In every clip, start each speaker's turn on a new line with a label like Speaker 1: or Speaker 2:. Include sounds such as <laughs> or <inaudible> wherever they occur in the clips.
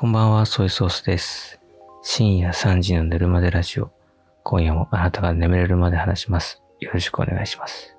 Speaker 1: こんばんは、ソイソースです。深夜3時の寝るまでラジオ。今夜もあなたが眠れるまで話します。よろしくお願いします。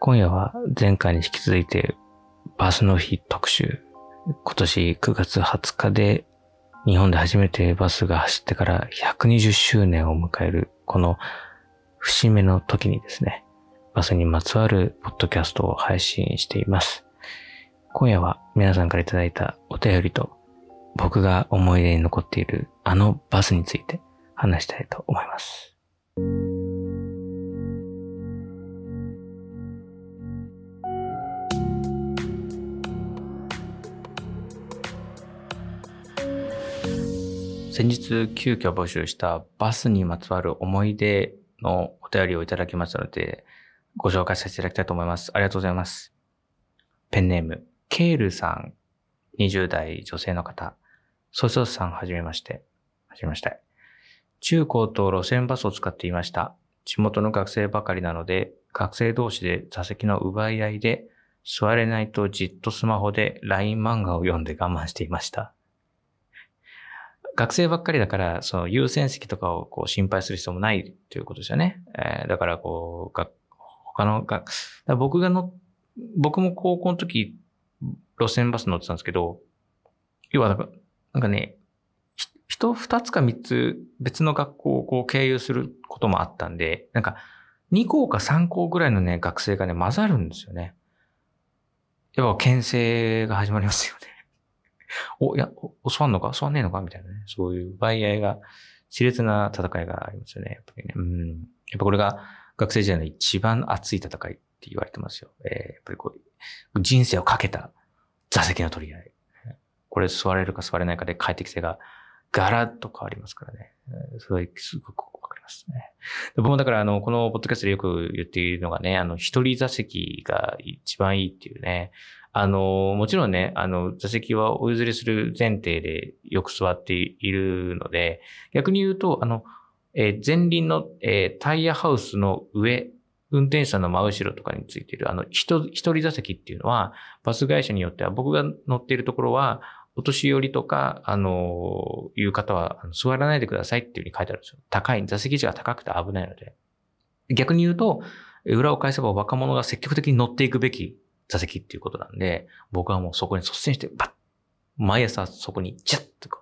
Speaker 1: 今夜は前回に引き続いてバスの日特集。今年9月20日で日本で初めてバスが走ってから120周年を迎えるこの節目の時にですね、バスにまつわるポッドキャストを配信しています。今夜は皆さんからいただいたお便りと僕が思い出に残っているあのバスについて話したいと思います。先日急遽募集したバスにまつわる思い出のお便りをいただきましたのでご紹介させていただきたいと思います。ありがとうございます。ペンネーム、ケールさん、20代女性の方。ソソさん、はじめまして。はじめまして。中高と路線バスを使っていました。地元の学生ばかりなので、学生同士で座席の奪い合いで、座れないとじっとスマホで LINE 漫画を読んで我慢していました。学生ばっかりだから、その優先席とかをこう心配する必要もないということですよね。えーだからこう、が他のが、僕がの、僕も高校の時、路線バス乗ってたんですけど、要はなんか、なんかね、人二つか三つ別の学校をこう経由することもあったんで、なんか二校か三校ぐらいのね、学生がね、混ざるんですよね。やっぱ牽制が始まりますよね。<laughs> お、いや、教わんのか？教わんねえのか？みたいなね。そういう奪い合いが、熾烈な戦いがありますよね。やっぱりね。うん。やっぱこれが学生時代の一番熱い戦いって言われてますよ。えーやっぱりこう、人生をかけた座席の取り合い。これ座れるか座れないかで快適性がガラッと変わりますからね。それすごくわかりますね。僕もだからあの、このポッドキャストでよく言っているのがね、あの、一人座席が一番いいっていうね。あの、もちろんね、あの、座席はお譲りする前提でよく座っているので、逆に言うと、あの、えー前輪の、えータイヤハウスの上、運転手さんの真後ろとかについている、あの、一一人座席っていうのは、バス会社によっては、僕が乗っているところは、お年寄りとか、あの、いう方は、座らないでくださいっていうふうに書いてあるんですよ。高い、座席値が高くて危ないので。逆に言うと、裏を返せば若者が積極的に乗っていくべき座席っていうことなんで、僕はもうそこに率先して、バッ毎朝そこに、ジャッとこ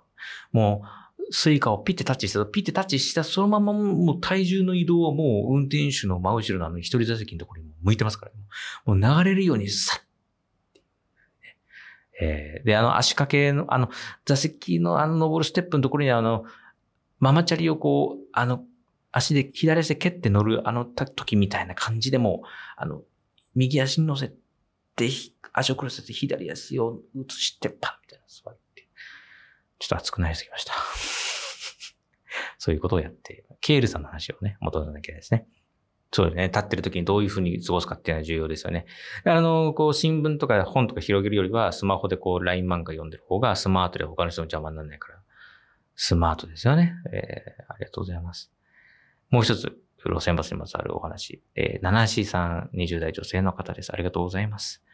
Speaker 1: う、もう、 Suica をピッてタッチしたと、ピッてタッチしたそのままもう体重の移動はもう運転手の真後ろなのあの一人座席のところに向いてますから、もう流れるようにさっえーで、あの足掛けの、あの座席のあの登るステップのところにあの、ママチャリをこう、あの、足で左足で蹴って乗るあの時みたいな感じでも、あの、右足に乗せて、足をクロスして左足を移してパンみたいな座って。ちょっと熱くなりすぎました。<laughs> そういうことをやって、ケールさんの話をね、戻らなきゃいけないですね。そうですね。立ってる時にどういうふうに過ごすかっていうのは重要ですよね。あの、こう、新聞とか本とか広げるよりは、スマホでこう、LINE 漫画読んでる方がスマートで他の人の邪魔にならないから、スマートですよね。えー、ありがとうございます。もう一つ、路線バスにまつわるお話。えー、ナナシーさん、20代女性の方です。ありがとうございます。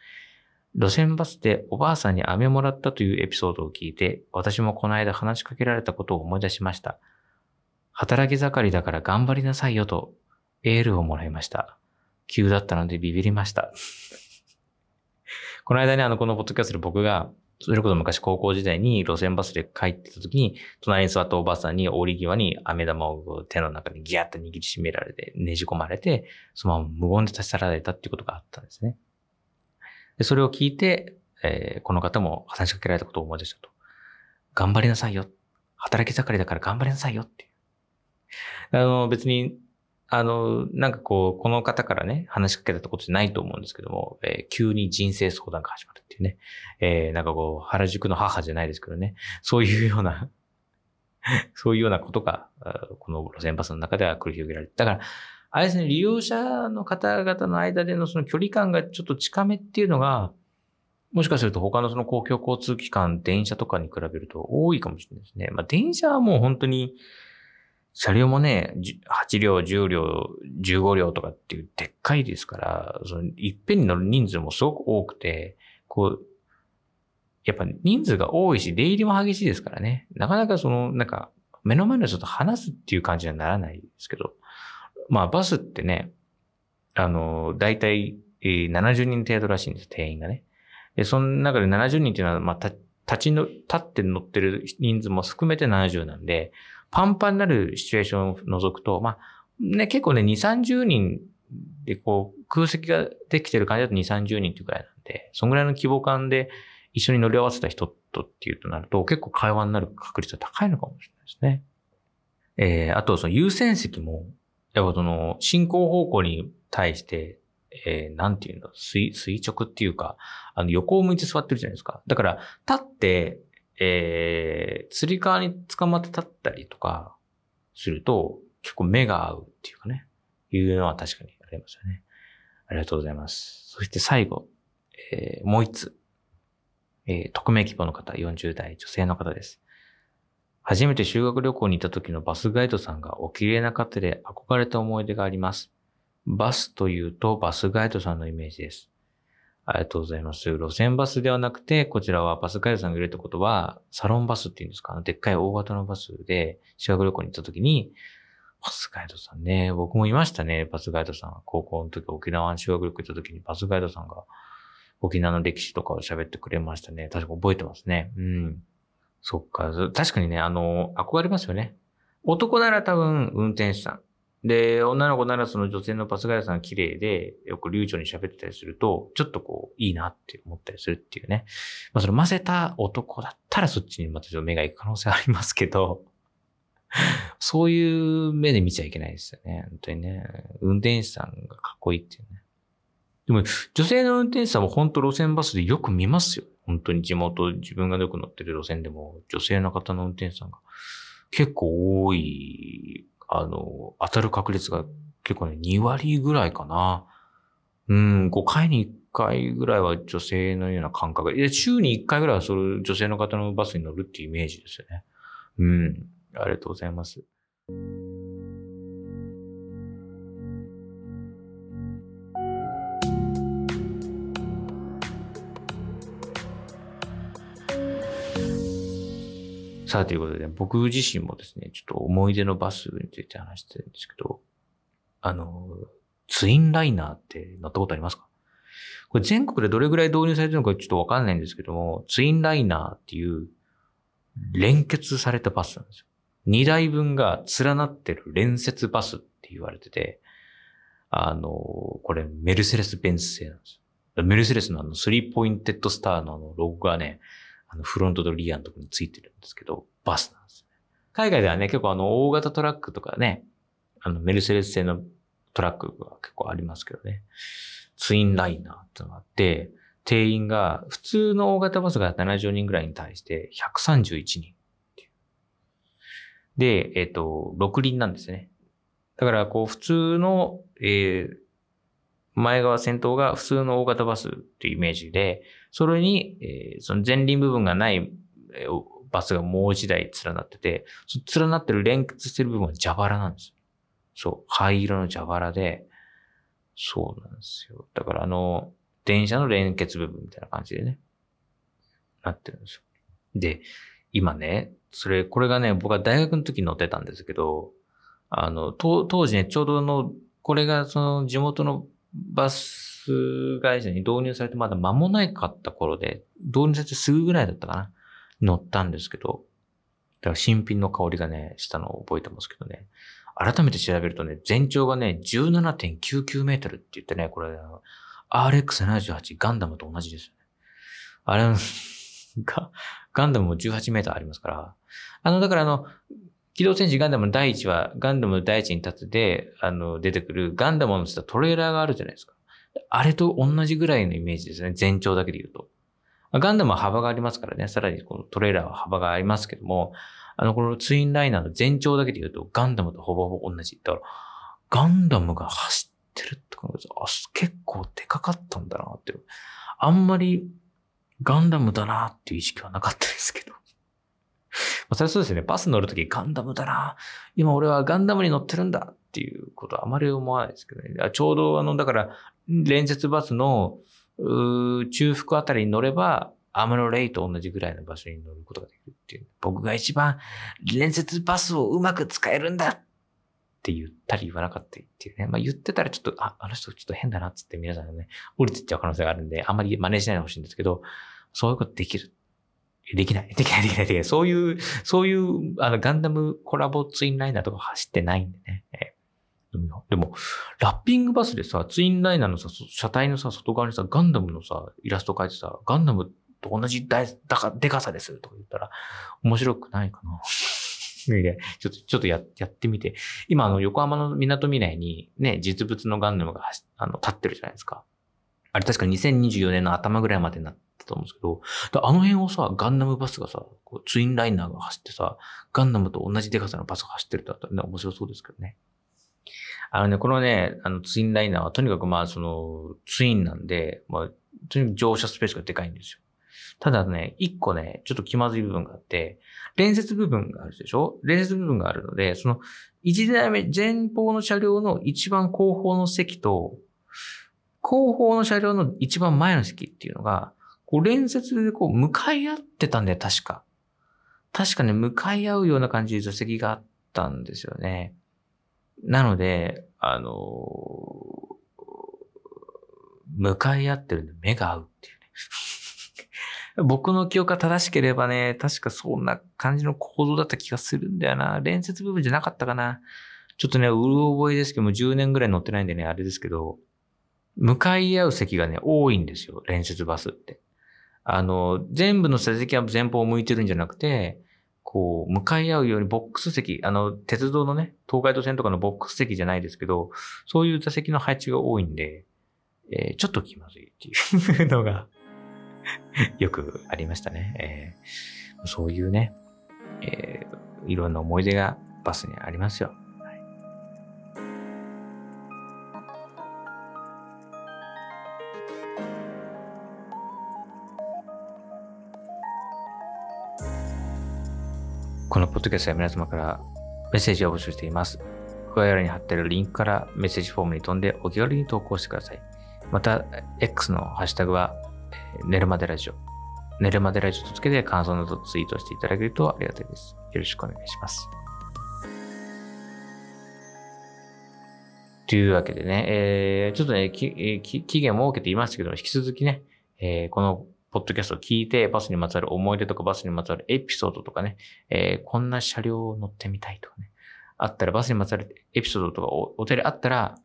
Speaker 1: 路線バスでおばあさんに飴もらったというエピソードを聞いて、私もこの間話しかけられたことを思い出しました。働き盛りだから頑張りなさいよとエールをもらいました。急だったのでビビりました。<laughs> この間ね、あの、このポッドキャストで僕が、それこそ昔高校時代に路線バスで帰ってた時に、隣に座ったおばあさんに降り際に飴玉を手の中にギャッと握りしめられて、ねじ込まれて、そのまま無言で立ち去られたっていうことがあったんですね。でそれを聞いて、えーこの方も話しかけられたことを思い出したと。頑張りなさいよ。働き盛りだから頑張りなさいよっていう。あの、別に、あの、なんかこう、この方からね、話しかけられたことじゃないと思うんですけども、えー急に人生相談が始まるっていうね。えーなんかこう、原宿の母じゃないですけどね。そういうような、<laughs> そういうようなことが、この路線バスの中では繰り広げられて。だから、あれですね、利用者の方々の間でのその距離感がちょっと近めっていうのが、もしかすると他のその公共交通機関、電車とかに比べると多いかもしれないですね。まあ電車はもう本当に、車両もね、8両、10両、15両とかっていうでっかいですから、そのいっぺんに乗る人数もすごく多くて、こう、やっぱ人数が多いし、出入りも激しいですからね。なかなかその、なんか、目の前の人と話すっていう感じにはならないですけど、まあバスってね、あの、大体、えー、70人程度らしいんです、定員がね。で、その中で70人っていうのは、まあ、立ちの、立って乗ってる人数も含めて70なんで、パンパンになるシチュエーションを除くと、まあ、ね、結構ね、2、30人でこう、空席ができてる感じだと2、30人っていうくらいなんで、そのぐらいの規模感で一緒に乗り合わせた人とっていうとなると、結構会話になる確率は高いのかもしれないですね。えー、あとその優先席も、やっぱその進行方向に対して、えー、なんていうの、垂、垂直っていうか、あの横を向いて座ってるじゃないですか。だから、立って、えー、釣り革に捕まって立ったりとかすると、結構目が合うっていうかね、いうのは確かにありますよね。ありがとうございます。そして最後、えー、もう一つ。えー、匿名希望の方、40代女性の方です。初めて修学旅行に行った時のバスガイドさんがお綺麗な方で憧れた思い出があります。バスというとバスガイドさんのイメージです。ありがとうございます。路線バスではなくて、こちらはバスガイドさんがいるってことは、サロンバスっていうんですか？でっかい大型のバスで修学旅行に行った時に、バスガイドさんね、僕もいましたね、バスガイドさん。高校の時沖縄に修学旅行行った時にバスガイドさんが沖縄の歴史とかを喋ってくれましたね。確か覚えてますね。うん。そっか。確かにね、あの、憧れますよね。男なら多分運転手さん。で、女の子ならその女性のパスガイドさんが綺麗で、よく流暢に喋ってたりすると、ちょっとこう、いいなって思ったりするっていうね。まあ、その混ぜた男だったらそっちにまたちょっと目が行く可能性ありますけど、<laughs> そういう目で見ちゃいけないですよね。本当にね。運転手さんがかっこいいっていうね。でも、女性の運転手さんも本当路線バスでよく見ますよ。本当に地元、自分がよく乗ってる路線でも、女性の方の運転手さんが結構多い、あの、当たる確率が結構ね、2割ぐらいかな。うん、5回に1回ぐらいは女性のような感覚。いや、週に1回ぐらいはそれ女性の方のバスに乗るっていうイメージですよね。うん。ありがとうございます。さあ、ということで、僕自身もですね、ちょっと思い出のバスについて話してるんですけど、あの、ツインライナーって乗ったことありますか？これ全国でどれぐらい導入されてるのかちょっとわかんないんですけども、ツインライナーっていう連結されたバスなんですよ。2台分が連なってる連接バスって言われてて、あの、これメルセデス・ベンツ製なんですよ。メルセデスのあの three-pointed star のあのロゴがね、あの、フロントとリアのとこについてるんですけど、バスなんですね。海外ではね、結構あの、大型トラックとかね、あの、メルセデス製のトラックが結構ありますけどね。ツインライナーってのがあって、定員が普通の大型バスが70人ぐらいに対して131人で、えっ、ー、と、6輪なんですね。だから、こう、普通の、えー、前側先頭が普通の大型バスっていうイメージで、それに、えー、その前輪部分がない、えー、バスがもう一台連なってて、そ連なってる連結してる部分は蛇腹なんですそう。灰色の蛇腹で、そうなんですよ。だからあの、電車の連結部分みたいな感じでね、なってるんですよ。で、今ね、それ、これがね、僕は大学の時に乗ってたんですけど、あの、当時ね、ちょうどの、これがその地元のバス会社に導入されてまだ間もないかった頃で、導入されてすぐぐらいだったかな。乗ったんですけど、だから新品の香りがね、したのを覚えてますけどね。改めて調べるとね、全長がね、17.99メートルって言ってね、これ、RX78 ガンダムと同じですよね。あれ、<laughs> が、ガンダムも18メートルありますから。あの、だからあの、機動戦士ガンダムの第一話、ガンダムの第一に立つで、あの、出てくるガンダムのトレーラーがあるじゃないですか。あれと同じぐらいのイメージですね。全長だけで言うと。ガンダムは幅がありますからね。さらにこのトレーラーは幅がありますけども、あの、このツインライナーの全長だけで言うと、ガンダムとほぼほぼ同じ。だから、ガンダムが走ってるって考えると、あ、結構でかかったんだなって。あんまりガンダムだなっていう意識はなかったですけど。<laughs> まあ、それはそうですね。バス乗るときガンダムだな。今俺はガンダムに乗ってるんだっていうことはあまり思わないですけどね。ちょうどあの、だから、連接バスの中腹あたりに乗れば、アムロレイと同じぐらいの場所に乗ることができるっていう。僕が一番連接バスをうまく使えるんだって言ったり言わなかったりっていうね。まあ言ってたらちょっと、あ、あの人ちょっと変だなっつって皆さんがね、降りてっちゃう可能性があるんで、あんまり真似しないでほしいんですけど、そういうことできる。できない。<laughs> できない、できない、できない。そういう、そういう、あの、ガンダムコラボツインライナーとか走ってないんでね。えでも、ラッピングバスでさ、ツインライナーのさ、車体のさ、外側にさ、ガンダムのさ、イラスト描いてさ、ガンダムと同じだだか、でかさですとか言ったら、面白くないかな。<laughs> で、ちょっと、ちょっとや、やってみて。今、あの、横浜の港未来にね、実物のガンダムがあの、立ってるじゃないですか。あれ確か2024年の頭ぐらいまでになったと思うんですけど、あの辺をさ、ガンダムバスがさ、こうツインライナーが走ってさ、ガンダムと同じデカさのバスが走ってるとだったらね、面白そうですけどね。あのね、このね、あの、ツインライナーはとにかくまあ、その、ツインなんで、まあ、とにかく乗車スペースがでかいんですよ。ただね、一個ね、ちょっと気まずい部分があって、連接部分があるでしょ？連接部分があるので、その、一台目、前方の車両の一番後方の席と、後方の車両の一番前の席っていうのが、こう連接でこう向かい合ってたんだよ、確か。確かね、向かい合うような感じで座席があったんですよね。なので、あの向かい合ってるんで目が合うっていうね。<laughs> 僕の記憶が正しければね、確かそんな感じの構造だった気がするんだよな。連接部分じゃなかったかな。ちょっとね、うる覚えですけども、10年ぐらい乗ってないんでね、あれですけど、向かい合う席がね、多いんですよ、連接バスって。あの、全部の座席は前方を向いてるんじゃなくて、こう、向かい合うようにボックス席、あの、鉄道のね、東海道線とかのボックス席じゃないですけど、そういう座席の配置が多いんで、えー、ちょっと気まずいっていうのが <laughs> よくありましたね。えー、そういうね、えー、いろんな思い出がバスにありますよ。はいこのポッドキャストは皆様からメッセージを募集しています。概要欄に貼っているリンクからメッセージフォームに飛んでお気軽に投稿してください。また、X のハッシュタグは、寝るまでラジオ。寝るまでラジオとつけて感想などツイートしていただけるとありがたいです。よろしくお願いします。というわけでね、えー、ちょっとね、期限を設けていましたけども、引き続きね、えー、このポッドキャストを聞いて、バスにまつわる思い出とかバスにまつわるエピソードとかね、えー、こんな車両を乗ってみたいとかね、あったら、バスにまつわるエピソードとかおお手であったら、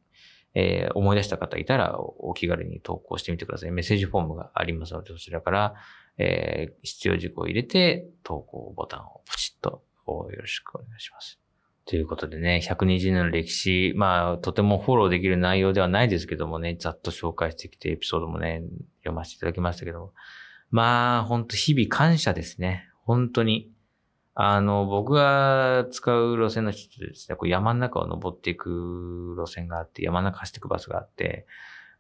Speaker 1: えー、思い出した方いたらお気軽に投稿してみてください。メッセージフォームがありますので、そちらから、えー、必要事項を入れて投稿ボタンをポチッとよろしくお願いします。ということでね、120年の歴史、まあ、とてもフォローできる内容ではないですけどもね、ざっと紹介してきてエピソードもね、読ませていただきましたけど、まあ、ほんと日々感謝ですね。本当に。あの、僕が使う路線の一つですね、こう山の中を登っていく路線があって、山の中走っていくバスがあって、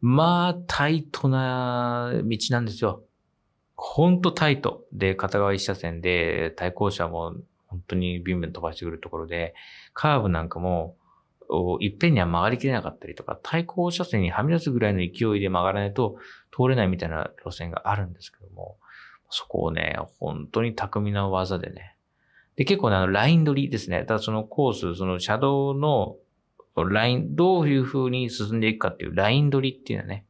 Speaker 1: まあ、タイトな道なんですよ。ほんとタイト。で、片側一車線で、対向車も本当にビンビン飛ばしてくるところで、カーブなんかも、いっぺんには曲がりきれなかったりとか、対向車線にはみ出すぐらいの勢いで曲がらないと通れないみたいな路線があるんですけども、そこをね、本当に巧みな技でね。で、結構ね、あの、ライン取りですね。ただそのコース、その車道のライン、どういう風に進んでいくかっていうライン取りっていうのはね、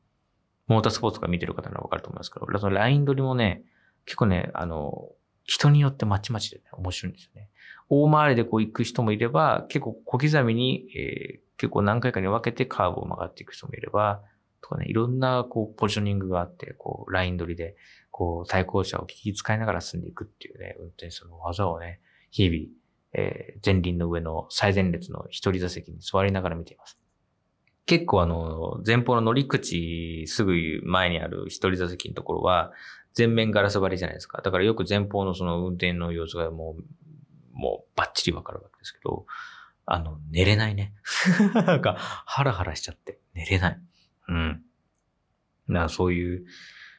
Speaker 1: モータースポーツとか見てる方ならわかると思いますけど、そのライン取りもね、結構ね、あの、人によってまちまちでね、面白いんですよね。大回りでこう行く人もいれば、結構小刻みに、えー、結構何回かに分けてカーブを曲がっていく人もいれば、とかね、いろんなこうポジショニングがあって、こうライン取りで、こう対向車を聞き使いながら進んでいくっていうね、運転手の技をね、日々、えー、前輪の上の最前列の一人座席に座りながら見ています。結構あの、前方の乗り口すぐ前にある一人座席のところは、全面ガラス張りじゃないですか。だからよく前方のその運転の様子がもう、もうバッチリわかるわけですけど、あの、寝れないね。<laughs> なんか、ハラハラしちゃって、寝れない。うん。だからそういう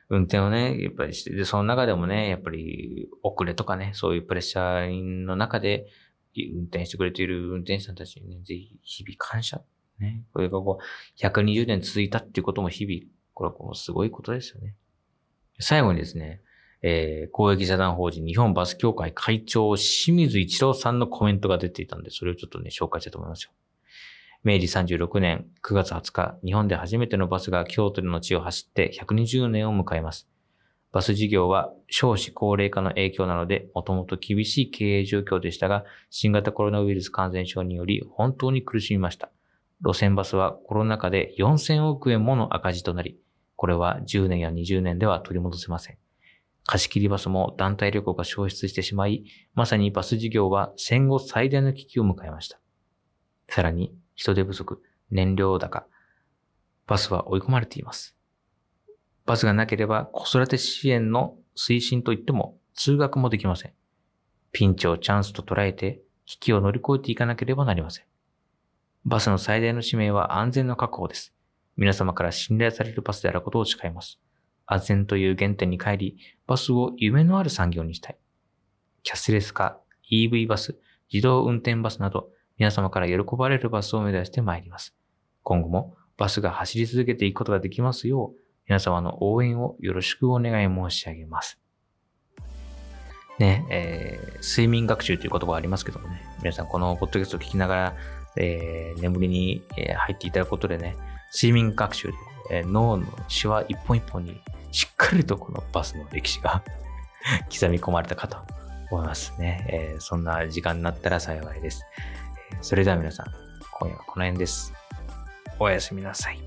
Speaker 1: 運転をね、やっぱりして、で、その中でもね、やっぱり遅れとかね、そういうプレッシャーの中で運転してくれている運転手さんたちにね、ぜひ日々感謝。ね。これがこう、120年続いたっていうことも日々、これはこうすごいことですよね。最後にですね、えー、公益社団法人日本バス協会会長清水一郎さんのコメントが出ていたんで、それをちょっとね、紹介したいと思いますよ。明治36年9月20日、日本で初めてのバスが京都の地を走って120年を迎えます。バス事業は少子高齢化の影響なので、もともと厳しい経営状況でしたが、新型コロナウイルス感染症により本当に苦しみました。路線バスはコロナ禍で4000億円もの赤字となり、これは10年や20年では取り戻せません。貸し切りバスも団体旅行が消失してしまい、まさにバス事業は戦後最大の危機を迎えました。さらに、人手不足、燃料高、バスは追い込まれています。バスがなければ子育て支援の推進といっても通学もできません。ピンチをチャンスと捉えて危機を乗り越えていかなければなりません。バスの最大の使命は安全の確保です。皆様から信頼されるバスであることを誓います。安全という原点に帰り、バスを夢のある産業にしたい。キャスレス化、EV バス、自動運転バスなど、皆様から喜ばれるバスを目指してまいります。今後もバスが走り続けていくことができますよう、皆様の応援をよろしくお願い申し上げます。ね、えー、睡眠学習という言葉ありますけどもね、皆さんこのポッドキャストを聞きながら、えー、眠りに入っていただくことでね、睡眠学習で、えー、脳の血は一本一本にしっかりとこのバスの歴史が <laughs> 刻み込まれたかと思いますね、えー、そんな時間になったら幸いです。それでは皆さん、今夜はこの辺です。おやすみなさい。